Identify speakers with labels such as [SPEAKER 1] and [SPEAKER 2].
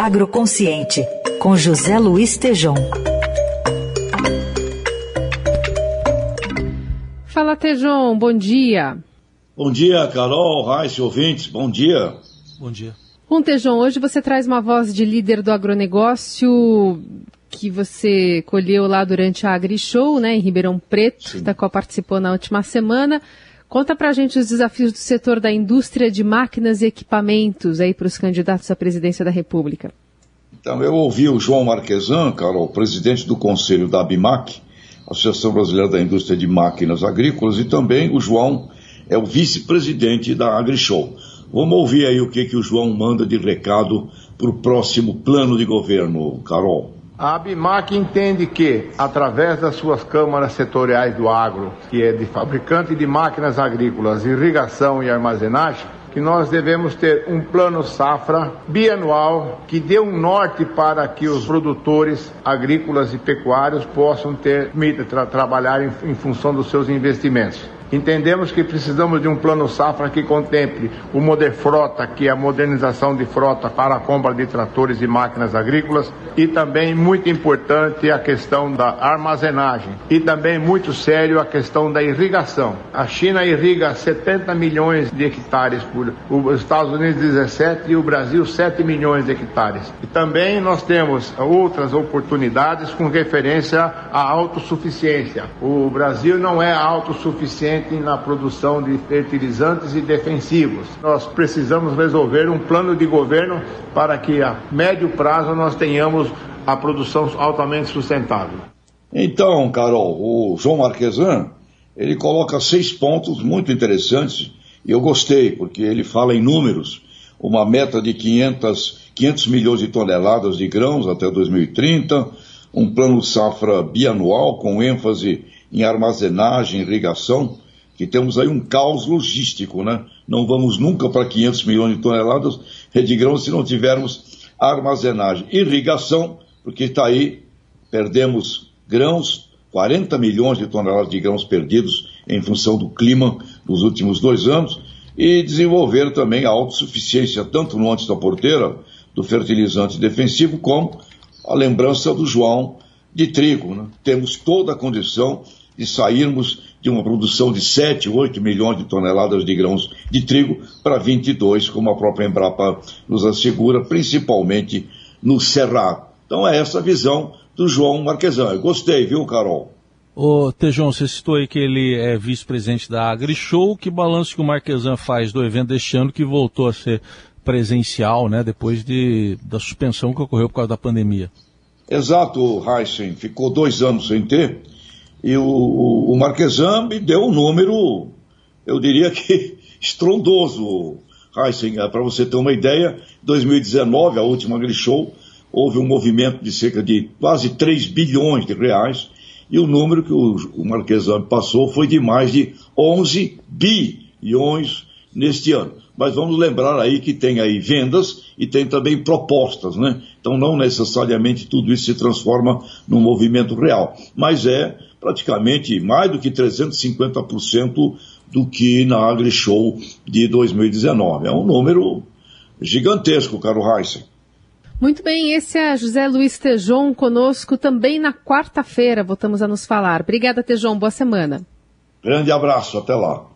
[SPEAKER 1] Agroconsciente, com José Luiz Tejom.
[SPEAKER 2] Fala, Tejom, bom dia.
[SPEAKER 3] Bom dia, Carol, Raíssa, ouvintes, bom dia.
[SPEAKER 4] Bom dia.
[SPEAKER 2] Bom, Tejom, hoje você traz uma voz de líder do agronegócio que você colheu lá durante a AgriShow, né, em Ribeirão Preto, Sim. da qual participou na última semana. Conta pra gente os desafios do setor da indústria de máquinas e equipamentos aí para os candidatos à presidência da República.
[SPEAKER 3] Então, eu ouvi o João Marquesan, Carol, presidente do conselho da ABMAC, Associação Brasileira da Indústria de Máquinas Agrícolas, e também o João é o vice-presidente da AgriShow. Vamos ouvir aí o que, que o João manda de recado para o próximo plano de governo, Carol.
[SPEAKER 5] A ABMAC entende que, através das suas câmaras setoriais do agro, que é de fabricante de máquinas agrícolas, irrigação e armazenagem, que nós devemos ter um plano safra bianual que dê um norte para que os produtores agrícolas e pecuários possam ter tra trabalhar em, em função dos seus investimentos. Entendemos que precisamos de um plano safra que contemple o Moderfrota, que é a modernização de frota para a compra de tratores e máquinas agrícolas, e também muito importante a questão da armazenagem e também muito sério a questão da irrigação. A China irriga 70 milhões de hectares por os Estados Unidos 17 e o Brasil 7 milhões de hectares. E também nós temos outras oportunidades com referência à autossuficiência. O Brasil não é autossuficiente na produção de fertilizantes e defensivos. Nós precisamos resolver um plano de governo para que a médio prazo nós tenhamos a produção altamente sustentável.
[SPEAKER 3] Então, Carol, o João Marquesan, ele coloca seis pontos muito interessantes e eu gostei, porque ele fala em números, uma meta de 500, 500 milhões de toneladas de grãos até 2030, um plano safra bianual com ênfase em armazenagem, irrigação, que temos aí um caos logístico, né? Não vamos nunca para 500 milhões de toneladas de grãos se não tivermos armazenagem. Irrigação, porque está aí, perdemos grãos, 40 milhões de toneladas de grãos perdidos em função do clima nos últimos dois anos, e desenvolver também a autossuficiência, tanto no antes da porteira, do fertilizante defensivo, como a lembrança do João de trigo. Né? Temos toda a condição de sairmos de uma produção de 7, 8 milhões de toneladas de grãos de trigo para 22, como a própria Embrapa nos assegura, principalmente no Cerrado. Então é essa a visão do João Marquesan. Eu gostei, viu, Carol?
[SPEAKER 4] Ô, Tejão, você citou aí que ele é vice-presidente da AgriShow. Que balanço que o Marquesan faz do evento deste ano que voltou a ser presencial, né, depois de, da suspensão que ocorreu por causa da pandemia?
[SPEAKER 3] Exato, Heisen. Ficou dois anos sem ter. E o, o, o Marquesan me deu um número, eu diria que estrondoso, Heisen. Para você ter uma ideia, 2019, a última Show, houve um movimento de cerca de quase 3 bilhões de reais, e o número que o, o Marquesan passou foi de mais de 11 bilhões neste ano. Mas vamos lembrar aí que tem aí vendas e tem também propostas, né? Então não necessariamente tudo isso se transforma num movimento real, mas é praticamente mais do que 350% do que na AgriShow de 2019. É um número gigantesco, caro Heisen.
[SPEAKER 2] Muito bem, esse é José Luiz Tejon conosco também na quarta-feira. Voltamos a nos falar. Obrigada, Tejon. Boa semana.
[SPEAKER 3] Grande abraço, até lá.